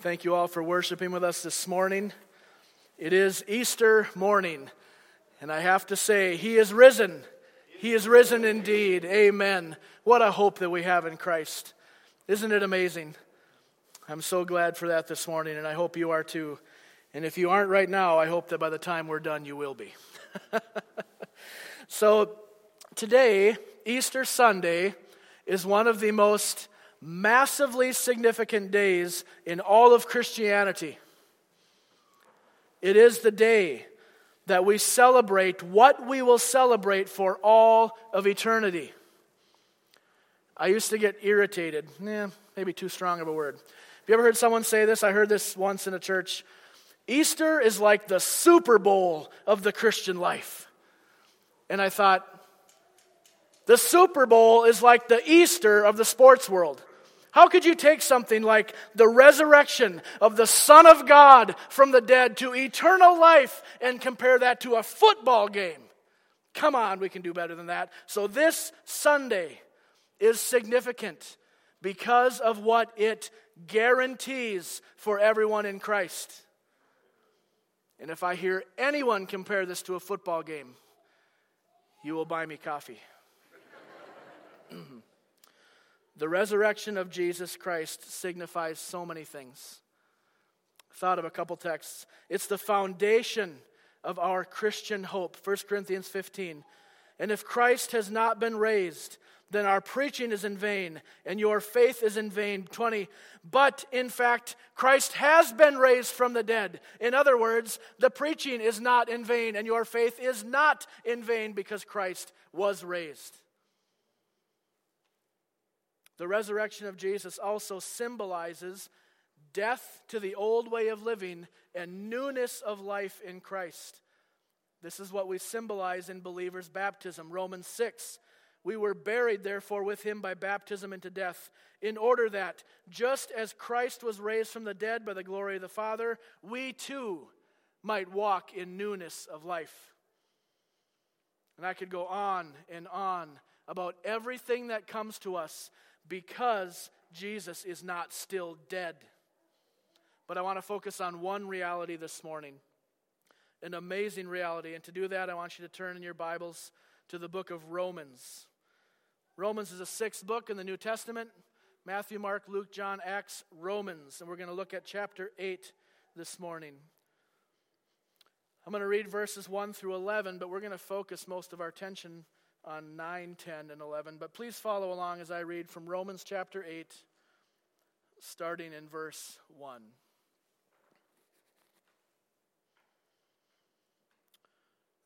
Thank you all for worshiping with us this morning. It is Easter morning, and I have to say, He is risen. He is risen indeed. Amen. What a hope that we have in Christ. Isn't it amazing? I'm so glad for that this morning, and I hope you are too. And if you aren't right now, I hope that by the time we're done, you will be. so, today, Easter Sunday, is one of the most massively significant days in all of Christianity. It is the day that we celebrate what we will celebrate for all of eternity. I used to get irritated. Yeah, maybe too strong of a word. Have you ever heard someone say this? I heard this once in a church. Easter is like the Super Bowl of the Christian life. And I thought, the Super Bowl is like the Easter of the sports world. How could you take something like the resurrection of the Son of God from the dead to eternal life and compare that to a football game? Come on, we can do better than that. So, this Sunday is significant because of what it guarantees for everyone in Christ. And if I hear anyone compare this to a football game, you will buy me coffee. The resurrection of Jesus Christ signifies so many things. Thought of a couple texts. It's the foundation of our Christian hope. 1 Corinthians 15. And if Christ has not been raised, then our preaching is in vain and your faith is in vain. 20. But in fact, Christ has been raised from the dead. In other words, the preaching is not in vain and your faith is not in vain because Christ was raised. The resurrection of Jesus also symbolizes death to the old way of living and newness of life in Christ. This is what we symbolize in believers' baptism. Romans 6. We were buried, therefore, with him by baptism into death, in order that, just as Christ was raised from the dead by the glory of the Father, we too might walk in newness of life. And I could go on and on about everything that comes to us because Jesus is not still dead. But I want to focus on one reality this morning, an amazing reality. And to do that, I want you to turn in your Bibles to the book of Romans. Romans is a sixth book in the New Testament Matthew, Mark, Luke, John, Acts, Romans. And we're going to look at chapter 8 this morning. I'm going to read verses 1 through 11, but we're going to focus most of our attention on 9, 10, and 11. But please follow along as I read from Romans chapter 8, starting in verse 1.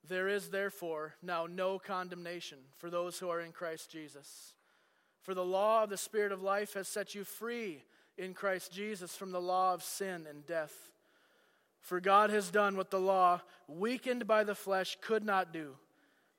There is therefore now no condemnation for those who are in Christ Jesus. For the law of the Spirit of life has set you free in Christ Jesus from the law of sin and death. For God has done what the law, weakened by the flesh, could not do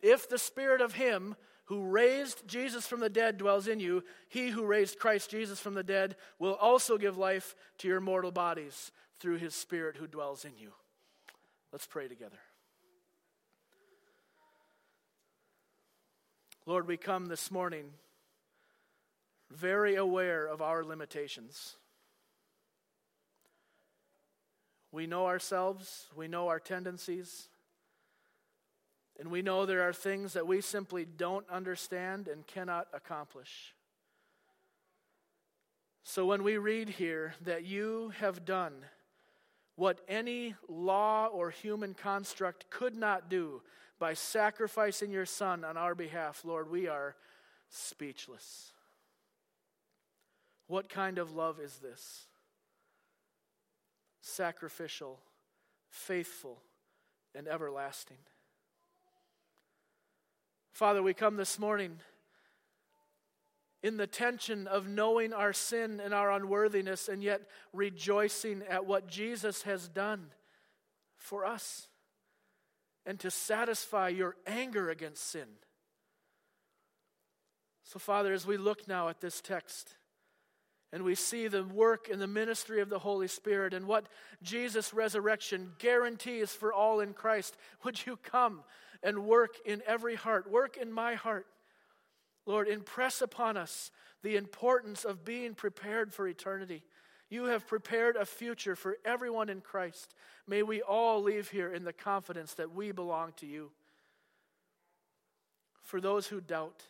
If the spirit of him who raised Jesus from the dead dwells in you, he who raised Christ Jesus from the dead will also give life to your mortal bodies through his spirit who dwells in you. Let's pray together. Lord, we come this morning very aware of our limitations. We know ourselves, we know our tendencies. And we know there are things that we simply don't understand and cannot accomplish. So when we read here that you have done what any law or human construct could not do by sacrificing your Son on our behalf, Lord, we are speechless. What kind of love is this? Sacrificial, faithful, and everlasting. Father, we come this morning in the tension of knowing our sin and our unworthiness and yet rejoicing at what Jesus has done for us and to satisfy your anger against sin. So, Father, as we look now at this text and we see the work and the ministry of the Holy Spirit and what Jesus' resurrection guarantees for all in Christ, would you come and work in every heart, work in my heart? Lord, impress upon us the importance of being prepared for eternity. You have prepared a future for everyone in Christ. May we all leave here in the confidence that we belong to you. For those who doubt,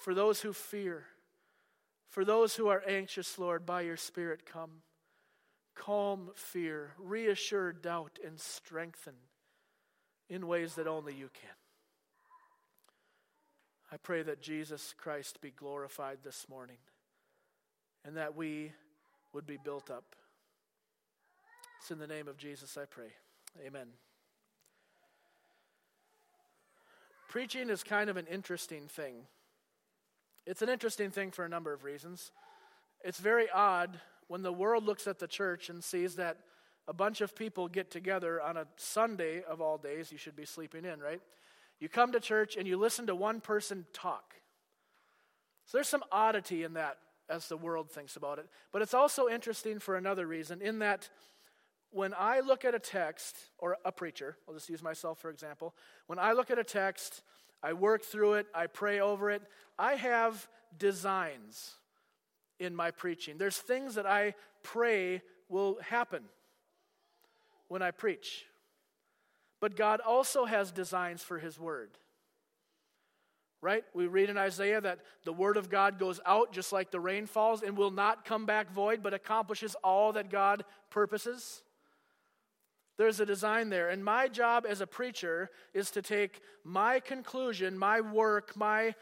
for those who fear, for those who are anxious, Lord, by your Spirit, come. Calm fear, reassure doubt, and strengthen in ways that only you can. I pray that Jesus Christ be glorified this morning and that we would be built up. It's in the name of Jesus I pray. Amen. Preaching is kind of an interesting thing. It's an interesting thing for a number of reasons. It's very odd when the world looks at the church and sees that a bunch of people get together on a Sunday of all days. You should be sleeping in, right? You come to church and you listen to one person talk. So there's some oddity in that as the world thinks about it. But it's also interesting for another reason, in that when I look at a text, or a preacher, I'll just use myself for example, when I look at a text, I work through it, I pray over it, I have designs in my preaching. There's things that I pray will happen when I preach. But God also has designs for His Word. Right? We read in Isaiah that the Word of God goes out just like the rain falls and will not come back void, but accomplishes all that God purposes. There's a design there. And my job as a preacher is to take my conclusion, my work, my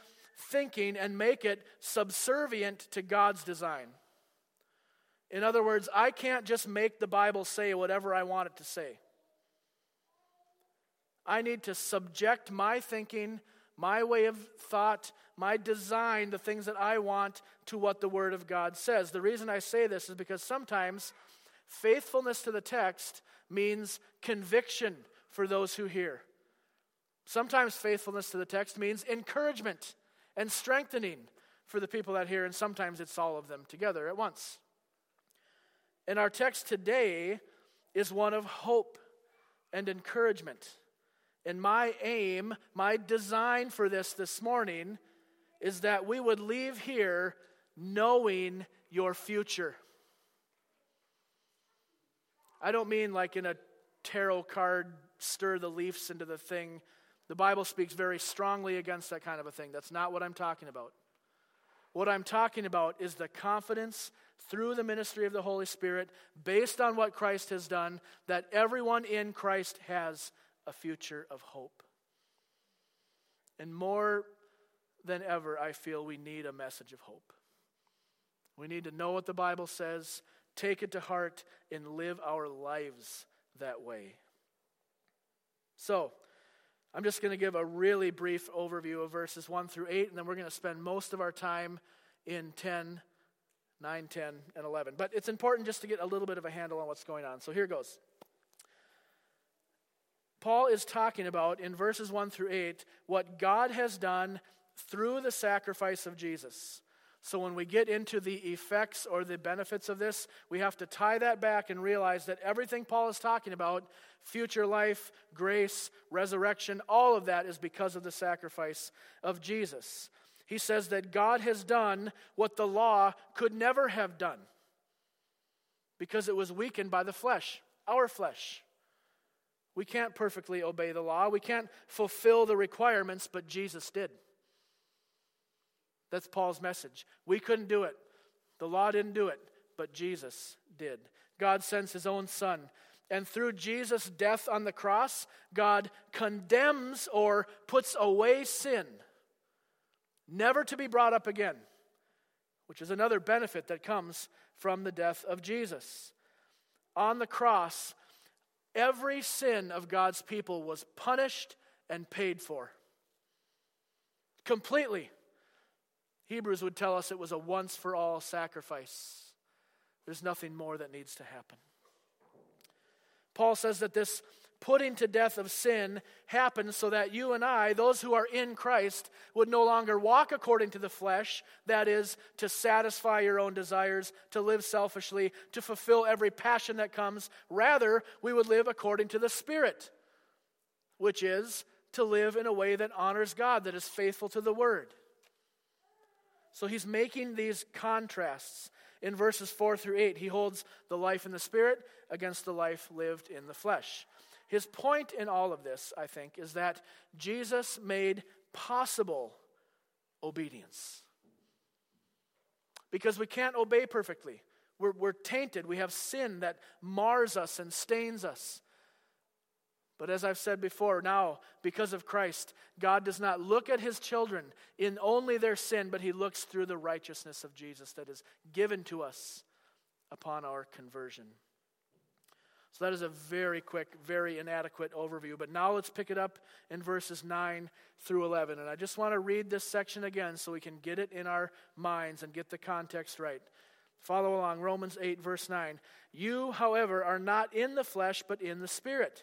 thinking, and make it subservient to God's design. In other words, I can't just make the Bible say whatever I want it to say. I need to subject my thinking, my way of thought, my design, the things that I want, to what the Word of God says. The reason I say this is because sometimes faithfulness to the text means conviction for those who hear. Sometimes faithfulness to the text means encouragement and strengthening for the people that hear, and sometimes it's all of them together at once. And our text today is one of hope and encouragement. And my aim, my design for this this morning is that we would leave here knowing your future. I don't mean like in a tarot card, stir the leaves into the thing. The Bible speaks very strongly against that kind of a thing. That's not what I'm talking about. What I'm talking about is the confidence through the ministry of the Holy Spirit, based on what Christ has done, that everyone in Christ has a future of hope. And more than ever, I feel we need a message of hope. We need to know what the Bible says, take it to heart, and live our lives that way. So, I'm just going to give a really brief overview of verses 1 through 8, and then we're going to spend most of our time in 10, 9, 10, and 11. But it's important just to get a little bit of a handle on what's going on. So here goes. Paul is talking about in verses 1 through 8 what God has done through the sacrifice of Jesus. So when we get into the effects or the benefits of this, we have to tie that back and realize that everything Paul is talking about future life, grace, resurrection all of that is because of the sacrifice of Jesus. He says that God has done what the law could never have done because it was weakened by the flesh, our flesh. We can't perfectly obey the law. We can't fulfill the requirements, but Jesus did. That's Paul's message. We couldn't do it. The law didn't do it, but Jesus did. God sends his own Son. And through Jesus' death on the cross, God condemns or puts away sin, never to be brought up again, which is another benefit that comes from the death of Jesus. On the cross, every sin of God's people was punished and paid for. Completely. Hebrews would tell us it was a once for all sacrifice. There's nothing more that needs to happen. Paul says that this putting to death of sin happens so that you and I, those who are in Christ, would no longer walk according to the flesh, that is, to satisfy your own desires, to live selfishly, to fulfill every passion that comes. Rather, we would live according to the Spirit, which is to live in a way that honors God, that is faithful to the Word. So he's making these contrasts in verses 4 through 8. He holds the life in the Spirit against the life lived in the flesh. His point in all of this, I think, is that Jesus made possible obedience. Because we can't obey perfectly. We're, we're tainted. We have sin that mars us and stains us. But as I've said before, now, because of Christ, God does not look at his children in only their sin, but he looks through the righteousness of Jesus that is given to us upon our conversion. So that is a very quick, very inadequate overview. But now let's pick it up in verses 9 through 11. And I just want to read this section again so we can get it in our minds and get the context right. Follow along Romans 8, verse 9. You, however, are not in the flesh, but in the Spirit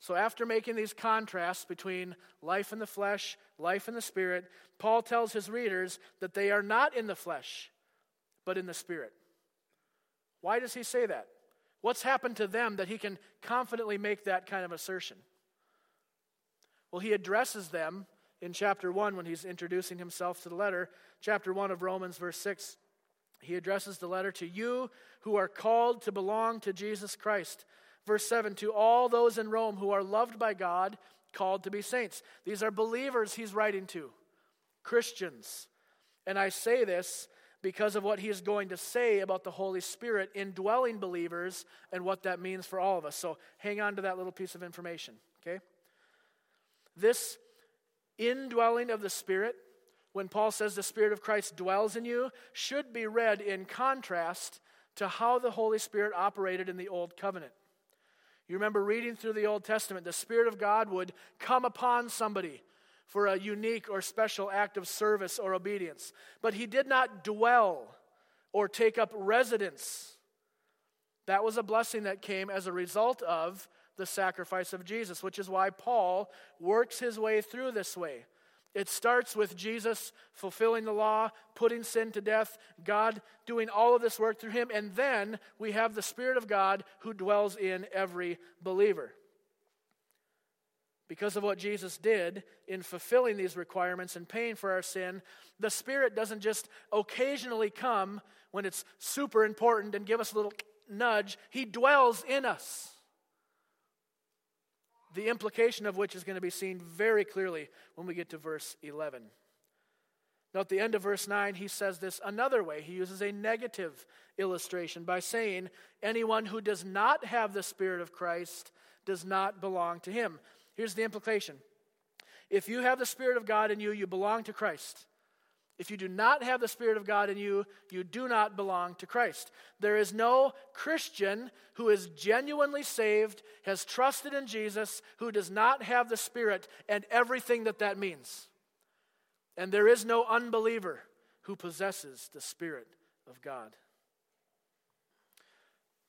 So, after making these contrasts between life in the flesh, life in the spirit, Paul tells his readers that they are not in the flesh, but in the spirit. Why does he say that? What's happened to them that he can confidently make that kind of assertion? Well, he addresses them in chapter 1 when he's introducing himself to the letter. Chapter 1 of Romans, verse 6. He addresses the letter to you who are called to belong to Jesus Christ Verse 7 To all those in Rome who are loved by God, called to be saints. These are believers he's writing to, Christians. And I say this because of what he is going to say about the Holy Spirit indwelling believers and what that means for all of us. So hang on to that little piece of information, okay? This indwelling of the Spirit, when Paul says the Spirit of Christ dwells in you, should be read in contrast to how the Holy Spirit operated in the Old Covenant. You remember reading through the Old Testament, the Spirit of God would come upon somebody for a unique or special act of service or obedience. But he did not dwell or take up residence. That was a blessing that came as a result of the sacrifice of Jesus, which is why Paul works his way through this way. It starts with Jesus fulfilling the law, putting sin to death, God doing all of this work through him, and then we have the Spirit of God who dwells in every believer. Because of what Jesus did in fulfilling these requirements and paying for our sin, the Spirit doesn't just occasionally come when it's super important and give us a little nudge, He dwells in us the implication of which is going to be seen very clearly when we get to verse 11. Now, at the end of verse 9, he says this another way. He uses a negative illustration by saying, Anyone who does not have the Spirit of Christ does not belong to him. Here's the implication if you have the Spirit of God in you, you belong to Christ. If you do not have the Spirit of God in you, you do not belong to Christ. There is no Christian who is genuinely saved, has trusted in Jesus, who does not have the Spirit and everything that that means. And there is no unbeliever who possesses the Spirit of God.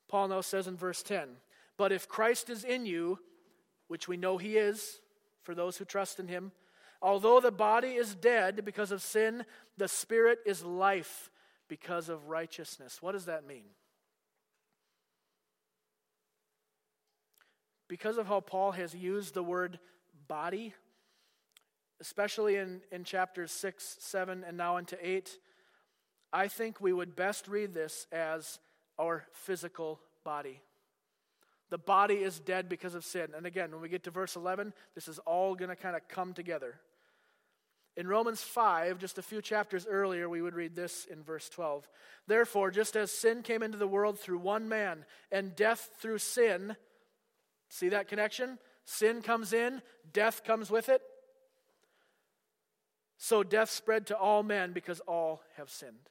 Paul now says in verse 10 But if Christ is in you, which we know he is for those who trust in him, Although the body is dead because of sin, the spirit is life because of righteousness. What does that mean? Because of how Paul has used the word body, especially in, in chapters 6, 7, and now into 8, I think we would best read this as our physical body. The body is dead because of sin. And again, when we get to verse 11, this is all going to kind of come together. In Romans 5, just a few chapters earlier, we would read this in verse 12. Therefore, just as sin came into the world through one man, and death through sin, see that connection? Sin comes in, death comes with it. So death spread to all men because all have sinned.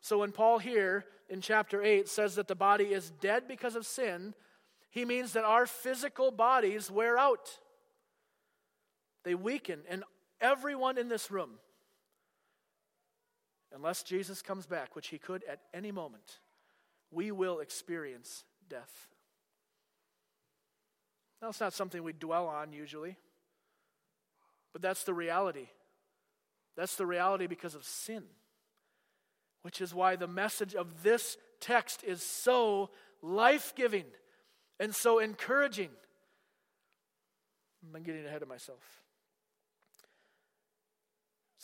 So when Paul here in chapter 8 says that the body is dead because of sin, he means that our physical bodies wear out. They weaken, and everyone in this room, unless Jesus comes back, which he could at any moment, we will experience death. Now, it's not something we dwell on usually, but that's the reality. That's the reality because of sin, which is why the message of this text is so life giving and so encouraging. I'm getting ahead of myself.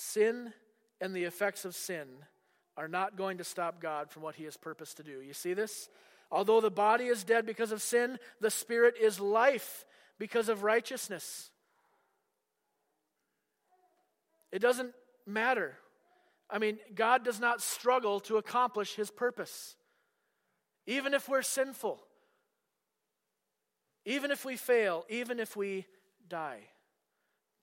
Sin and the effects of sin are not going to stop God from what he has purposed to do. You see this? Although the body is dead because of sin, the spirit is life because of righteousness. It doesn't matter. I mean, God does not struggle to accomplish his purpose. Even if we're sinful, even if we fail, even if we die,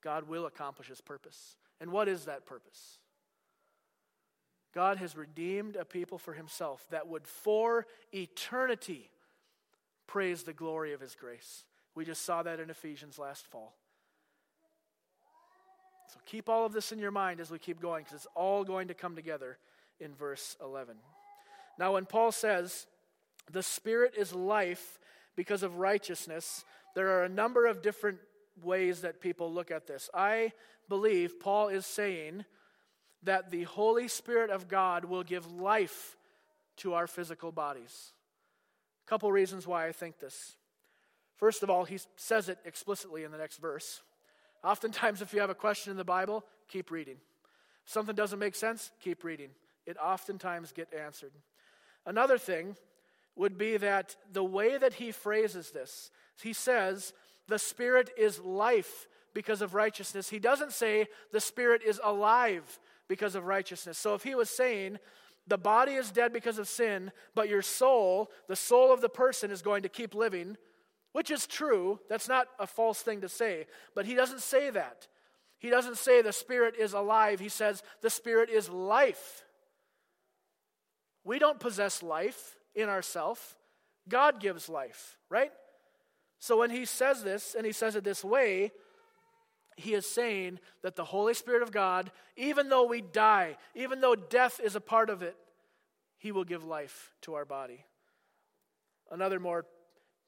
God will accomplish his purpose. And what is that purpose? God has redeemed a people for himself that would for eternity praise the glory of his grace. We just saw that in Ephesians last fall. So keep all of this in your mind as we keep going because it's all going to come together in verse 11. Now, when Paul says, the Spirit is life because of righteousness, there are a number of different ways that people look at this. I believe Paul is saying that the Holy Spirit of God will give life to our physical bodies. A couple reasons why I think this. First of all, he says it explicitly in the next verse. Oftentimes, if you have a question in the Bible, keep reading. If something doesn't make sense, keep reading. It oftentimes get answered. Another thing would be that the way that he phrases this, he says, the Spirit is life because of righteousness. He doesn't say the Spirit is alive because of righteousness. So if he was saying the body is dead because of sin, but your soul, the soul of the person, is going to keep living, which is true, that's not a false thing to say, but he doesn't say that. He doesn't say the Spirit is alive, he says the Spirit is life. We don't possess life in ourselves. God gives life, right? So when he says this, and he says it this way, he is saying that the Holy Spirit of God, even though we die, even though death is a part of it, he will give life to our body. Another more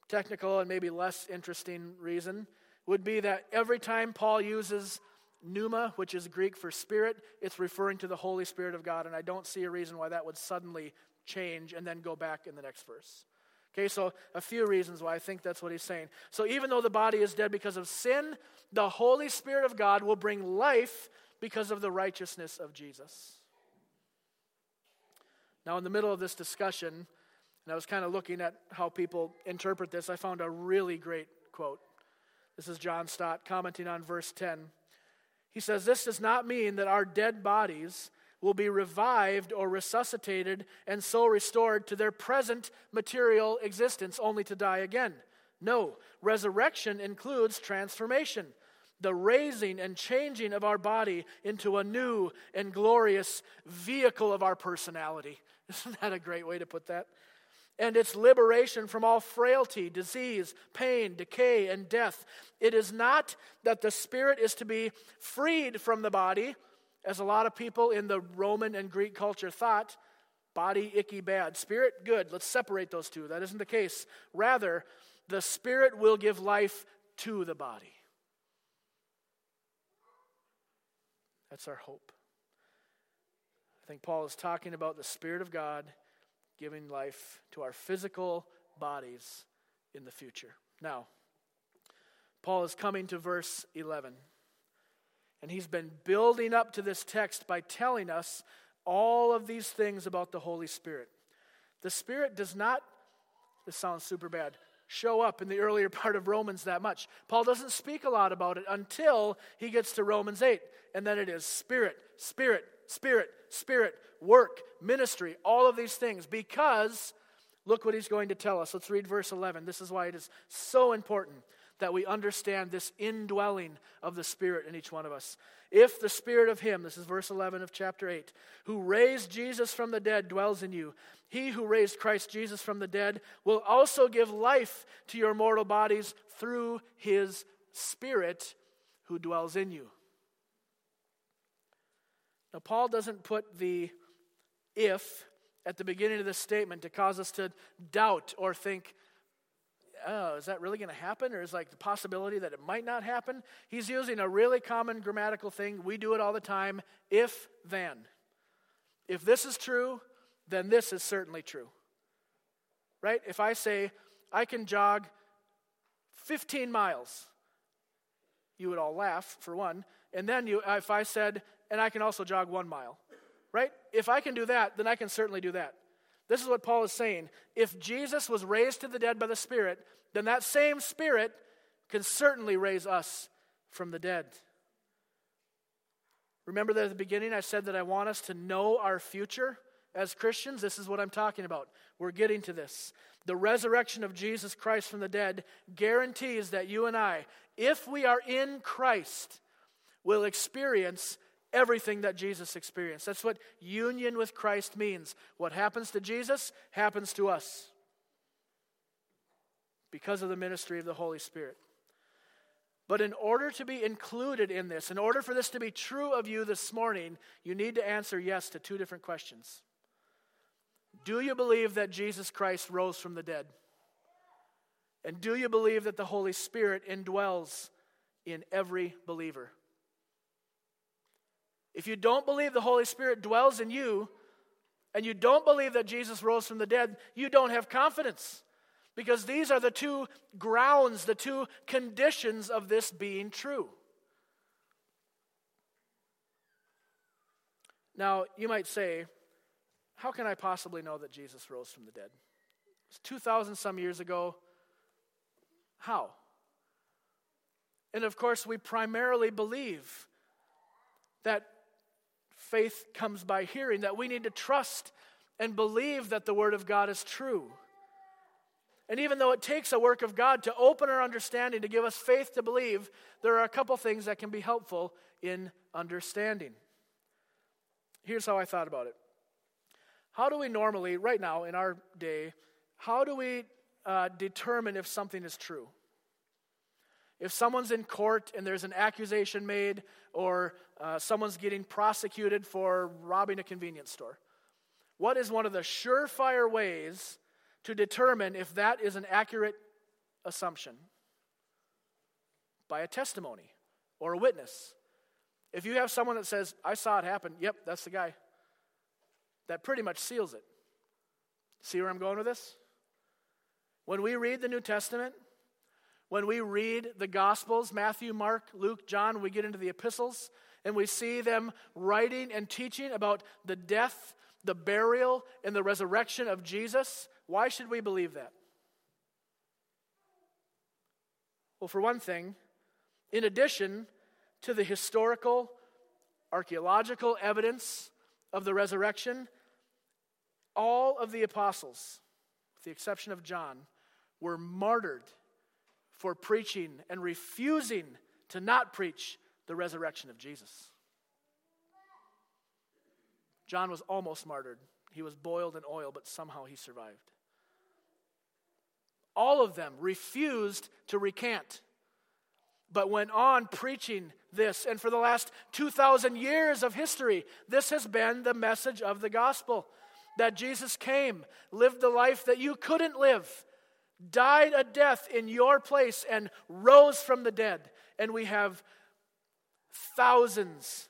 technical and maybe less interesting reason would be that every time Paul uses pneuma, which is Greek for spirit, it's referring to the Holy Spirit of God, and I don't see a reason why that would suddenly change and then go back in the next verse. Okay, so a few reasons why I think that's what he's saying. So even though the body is dead because of sin, the Holy Spirit of God will bring life because of the righteousness of Jesus. Now, in the middle of this discussion, and I was kind of looking at how people interpret this, I found a really great quote. This is John Stott commenting on verse 10. He says, This does not mean that our dead bodies will be revived or resuscitated and so restored to their present material existence, only to die again. No, resurrection includes transformation, the raising and changing of our body into a new and glorious vehicle of our personality. Isn't that a great way to put that? And its liberation from all frailty, disease, pain, decay, and death. It is not that the spirit is to be freed from the body as a lot of people in the Roman and Greek culture thought, body icky bad, spirit good. Let's separate those two. That isn't the case. Rather, the spirit will give life to the body. That's our hope. I think Paul is talking about the Spirit of God giving life to our physical bodies in the future. Now, Paul is coming to verse 11. And he's been building up to this text by telling us all of these things about the Holy Spirit. The Spirit does not, this sounds super bad, show up in the earlier part of Romans that much. Paul doesn't speak a lot about it until he gets to Romans 8. And then it is Spirit, Spirit, Spirit, Spirit, work, ministry, all of these things. Because look what he's going to tell us. Let's read verse 11. This is why it is so important that we understand this indwelling of the Spirit in each one of us. If the Spirit of Him, this is verse 11 of chapter 8, who raised Jesus from the dead dwells in you, He who raised Christ Jesus from the dead will also give life to your mortal bodies through His Spirit who dwells in you. Now, Paul doesn't put the if at the beginning of this statement to cause us to doubt or think, oh, is that really going to happen? Or is like the possibility that it might not happen? He's using a really common grammatical thing. We do it all the time if then. If this is true, then this is certainly true. Right? If I say, I can jog 15 miles, you would all laugh, for one. And then you, if I said, and I can also jog one mile, right? If I can do that, then I can certainly do that. This is what Paul is saying. If Jesus was raised to the dead by the Spirit, then that same Spirit can certainly raise us from the dead. Remember that at the beginning I said that I want us to know our future as Christians? This is what I'm talking about. We're getting to this. The resurrection of Jesus Christ from the dead guarantees that you and I, if we are in Christ, will experience everything that Jesus experienced. That's what union with Christ means. What happens to Jesus happens to us because of the ministry of the Holy Spirit. But in order to be included in this, in order for this to be true of you this morning, you need to answer yes to two different questions. Do you believe that Jesus Christ rose from the dead? And do you believe that the Holy Spirit indwells in every believer? If you don't believe the Holy Spirit dwells in you, and you don't believe that Jesus rose from the dead, you don't have confidence. Because these are the two grounds, the two conditions of this being true. Now, you might say, how can I possibly know that Jesus rose from the dead? It's 2,000 some years ago. How? And of course, we primarily believe that faith comes by hearing, that we need to trust and believe that the Word of God is true. And even though it takes a work of God to open our understanding, to give us faith to believe, there are a couple things that can be helpful in understanding. Here's how I thought about it. How do we normally, right now in our day, how do we uh, determine if something is true? If someone's in court and there's an accusation made, or uh, someone's getting prosecuted for robbing a convenience store, what is one of the surefire ways to determine if that is an accurate assumption? By a testimony or a witness. If you have someone that says, I saw it happen, yep, that's the guy, that pretty much seals it. See where I'm going with this? When we read the New Testament, when we read the Gospels, Matthew, Mark, Luke, John, we get into the epistles and we see them writing and teaching about the death, the burial, and the resurrection of Jesus. Why should we believe that? Well, for one thing, in addition to the historical, archaeological evidence of the resurrection, all of the apostles, with the exception of John, were martyred for preaching and refusing to not preach the resurrection of Jesus. John was almost martyred. He was boiled in oil, but somehow he survived. All of them refused to recant, but went on preaching this. And for the last 2,000 years of history, this has been the message of the gospel that Jesus came, lived the life that you couldn't live, died a death in your place and rose from the dead. And we have thousands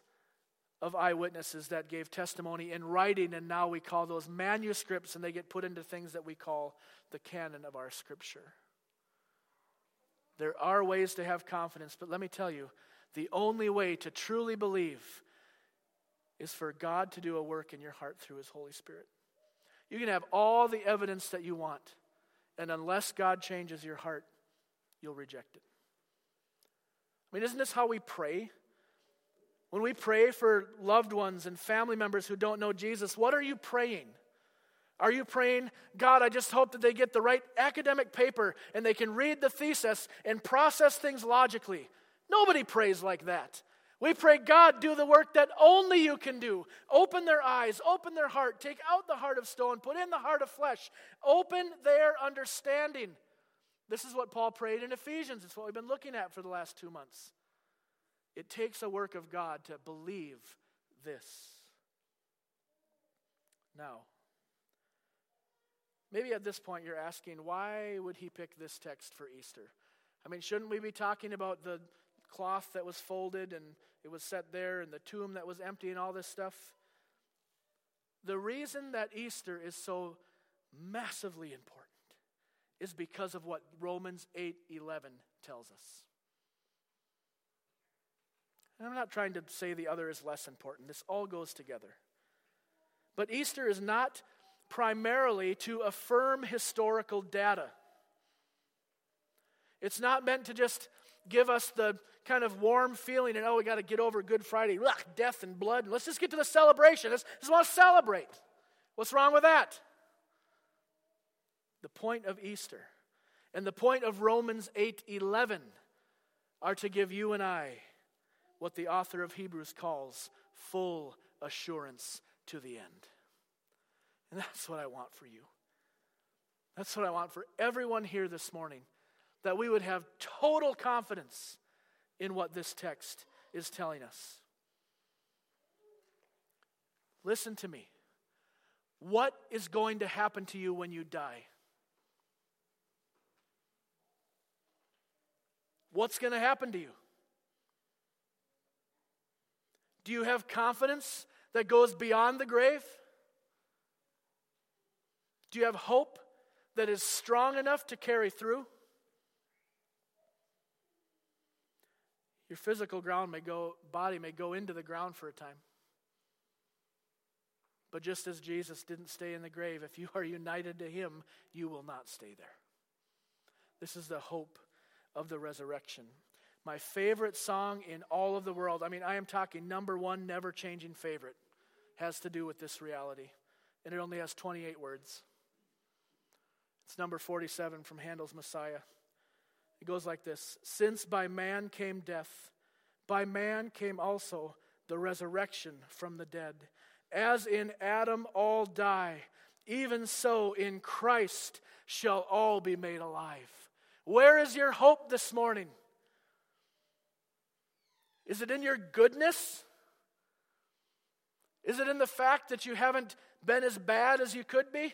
of eyewitnesses that gave testimony in writing, and now we call those manuscripts, and they get put into things that we call the canon of our scripture. There are ways to have confidence, but let me tell you, the only way to truly believe is for God to do a work in your heart through His Holy Spirit. You can have all the evidence that you want, and unless God changes your heart, you'll reject it. I mean, isn't this how we pray? When we pray for loved ones and family members who don't know Jesus, what are you praying? Are you praying, God, I just hope that they get the right academic paper and they can read the thesis and process things logically? Nobody prays like that. We pray, God, do the work that only you can do. Open their eyes, open their heart, take out the heart of stone, put in the heart of flesh, open their understanding. This is what Paul prayed in Ephesians. It's what we've been looking at for the last two months. It takes a work of God to believe this. Now, maybe at this point you're asking, why would he pick this text for Easter? I mean, shouldn't we be talking about the cloth that was folded and it was set there and the tomb that was empty and all this stuff? The reason that Easter is so massively important is because of what Romans 8:11 tells us. And I'm not trying to say the other is less important. This all goes together. But Easter is not primarily to affirm historical data. It's not meant to just give us the kind of warm feeling and, oh, we got to get over Good Friday, Ugh, death and blood. Let's just get to the celebration. Let's just want to celebrate. What's wrong with that? The point of Easter and the point of Romans 8 11 are to give you and I what the author of Hebrews calls full assurance to the end. And that's what I want for you. That's what I want for everyone here this morning that we would have total confidence in what this text is telling us. Listen to me. What is going to happen to you when you die? What's going to happen to you? Do you have confidence that goes beyond the grave? Do you have hope that is strong enough to carry through? Your physical ground may go, body may go into the ground for a time. But just as Jesus didn't stay in the grave, if you are united to him, you will not stay there. This is the hope of the resurrection. My favorite song in all of the world, I mean, I am talking number one, never changing favorite, has to do with this reality. And it only has 28 words. It's number 47 from Handel's Messiah. It goes like this Since by man came death, by man came also the resurrection from the dead. As in Adam all die, even so in Christ shall all be made alive. Where is your hope this morning? Is it in your goodness? Is it in the fact that you haven't been as bad as you could be?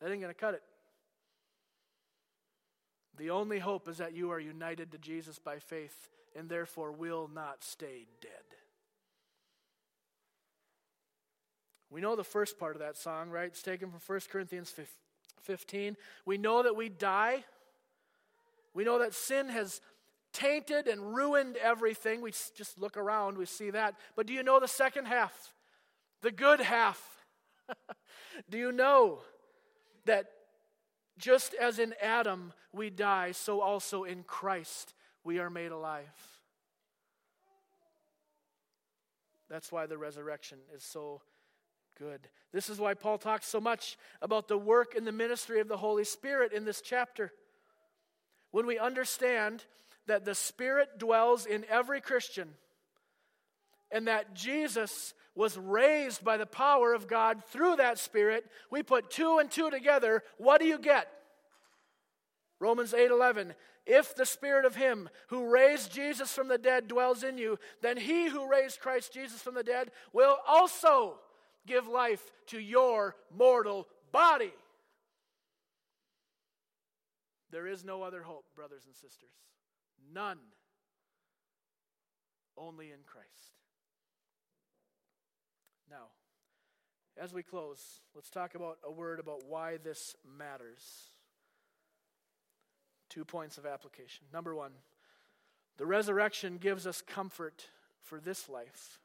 That ain't going to cut it. The only hope is that you are united to Jesus by faith and therefore will not stay dead. We know the first part of that song, right? It's taken from 1 Corinthians 15. We know that we die. We know that sin has tainted and ruined everything. We just look around, we see that. But do you know the second half? The good half. do you know that just as in Adam we die, so also in Christ we are made alive? That's why the resurrection is so good. This is why Paul talks so much about the work and the ministry of the Holy Spirit in this chapter. When we understand that the Spirit dwells in every Christian and that Jesus was raised by the power of God through that Spirit, we put two and two together. What do you get? Romans 8:11 If the spirit of him who raised Jesus from the dead dwells in you then he who raised Christ Jesus from the dead will also give life to your mortal body. There is no other hope brothers and sisters. None. Only in Christ. Now, as we close, let's talk about a word about why this matters. Two points of application. Number one, the resurrection gives us comfort for this life.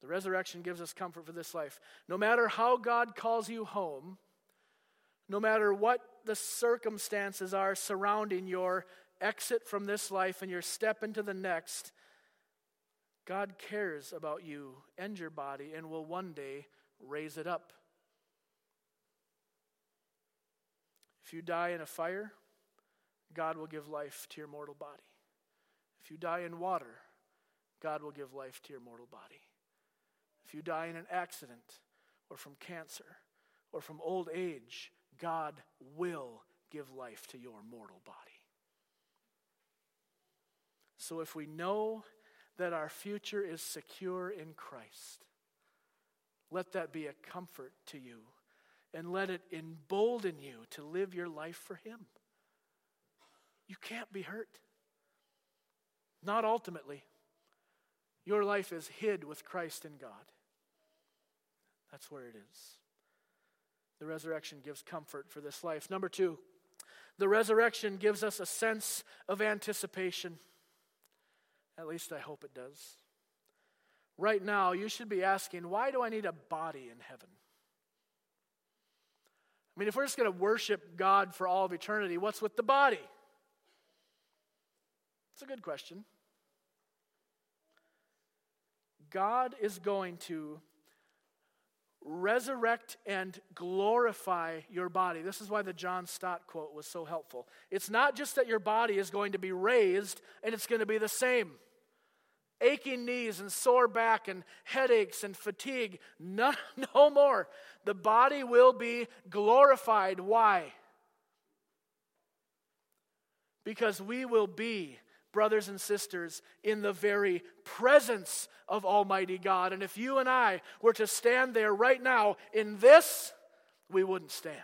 The resurrection gives us comfort for this life. No matter how God calls you home, no matter what the circumstances are surrounding your exit from this life and your step into the next, God cares about you and your body and will one day raise it up. If you die in a fire, God will give life to your mortal body. If you die in water, God will give life to your mortal body. If you die in an accident or from cancer or from old age, God will give life to your mortal body. So if we know that our future is secure in Christ, let that be a comfort to you and let it embolden you to live your life for Him. You can't be hurt. Not ultimately. Your life is hid with Christ in God. That's where it is. The resurrection gives comfort for this life. Number two, the resurrection gives us a sense of anticipation. At least I hope it does. Right now, you should be asking, why do I need a body in heaven? I mean, if we're just going to worship God for all of eternity, what's with the body? It's a good question. God is going to resurrect and glorify your body. This is why the John Stott quote was so helpful. It's not just that your body is going to be raised and it's going to be the same. Aching knees and sore back and headaches and fatigue, no, no more. The body will be glorified. Why? Because we will be brothers and sisters, in the very presence of Almighty God. And if you and I were to stand there right now in this, we wouldn't stand.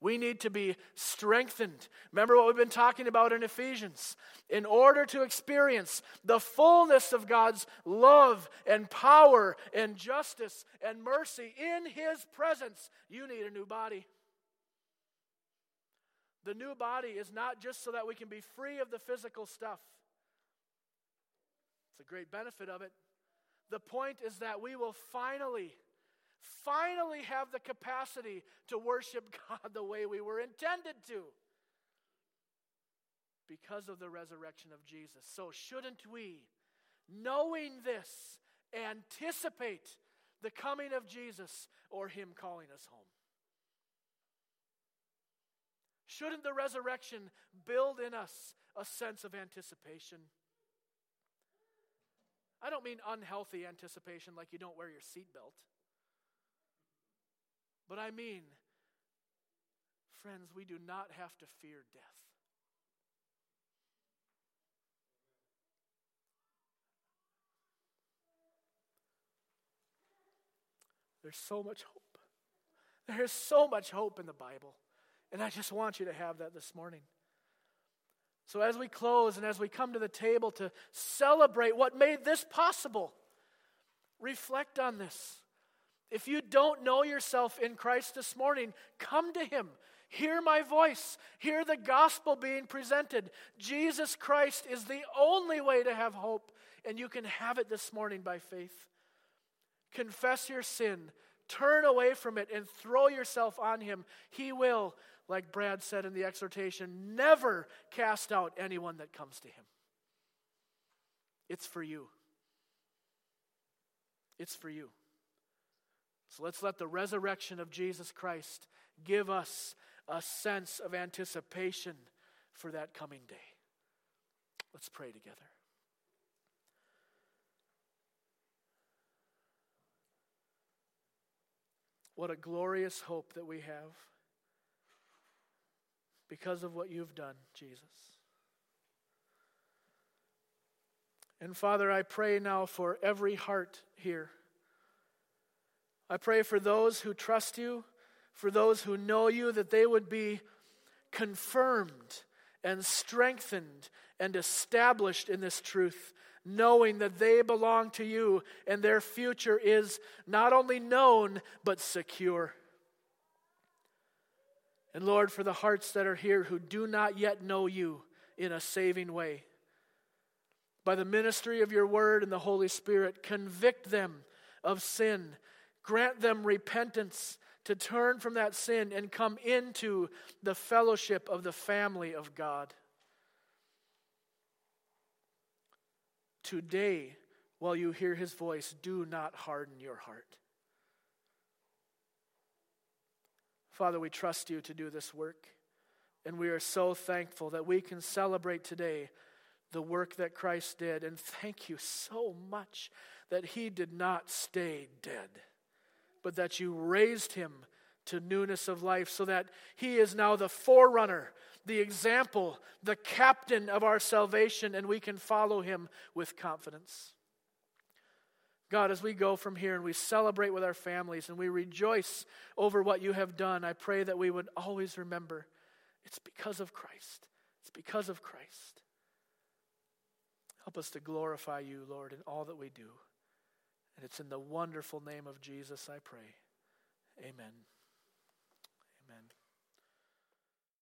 We need to be strengthened. Remember what we've been talking about in Ephesians. In order to experience the fullness of God's love and power and justice and mercy in His presence, you need a new body. The new body is not just so that we can be free of the physical stuff, it's a great benefit of it. The point is that we will finally, finally have the capacity to worship God the way we were intended to because of the resurrection of Jesus. So, shouldn't we, knowing this, anticipate the coming of Jesus or Him calling us home? Shouldn't the resurrection build in us a sense of anticipation? I don't mean unhealthy anticipation like you don't wear your seatbelt. But I mean, friends, we do not have to fear death. There's so much hope. There's so much hope in the Bible. And I just want you to have that this morning. So, as we close and as we come to the table to celebrate what made this possible, reflect on this. If you don't know yourself in Christ this morning, come to Him. Hear my voice. Hear the gospel being presented. Jesus Christ is the only way to have hope, and you can have it this morning by faith. Confess your sin, turn away from it, and throw yourself on Him. He will like Brad said in the exhortation, never cast out anyone that comes to him. It's for you. It's for you. So let's let the resurrection of Jesus Christ give us a sense of anticipation for that coming day. Let's pray together. What a glorious hope that we have because of what you've done, Jesus. And Father, I pray now for every heart here. I pray for those who trust you, for those who know you, that they would be confirmed and strengthened and established in this truth, knowing that they belong to you and their future is not only known, but secure. And Lord, for the hearts that are here who do not yet know you in a saving way, by the ministry of your word and the Holy Spirit, convict them of sin. Grant them repentance to turn from that sin and come into the fellowship of the family of God. Today, while you hear his voice, do not harden your heart. Father, we trust you to do this work, and we are so thankful that we can celebrate today the work that Christ did. And thank you so much that he did not stay dead, but that you raised him to newness of life so that he is now the forerunner, the example, the captain of our salvation, and we can follow him with confidence. God, as we go from here and we celebrate with our families and we rejoice over what you have done, I pray that we would always remember it's because of Christ. It's because of Christ. Help us to glorify you, Lord, in all that we do. And it's in the wonderful name of Jesus I pray. Amen.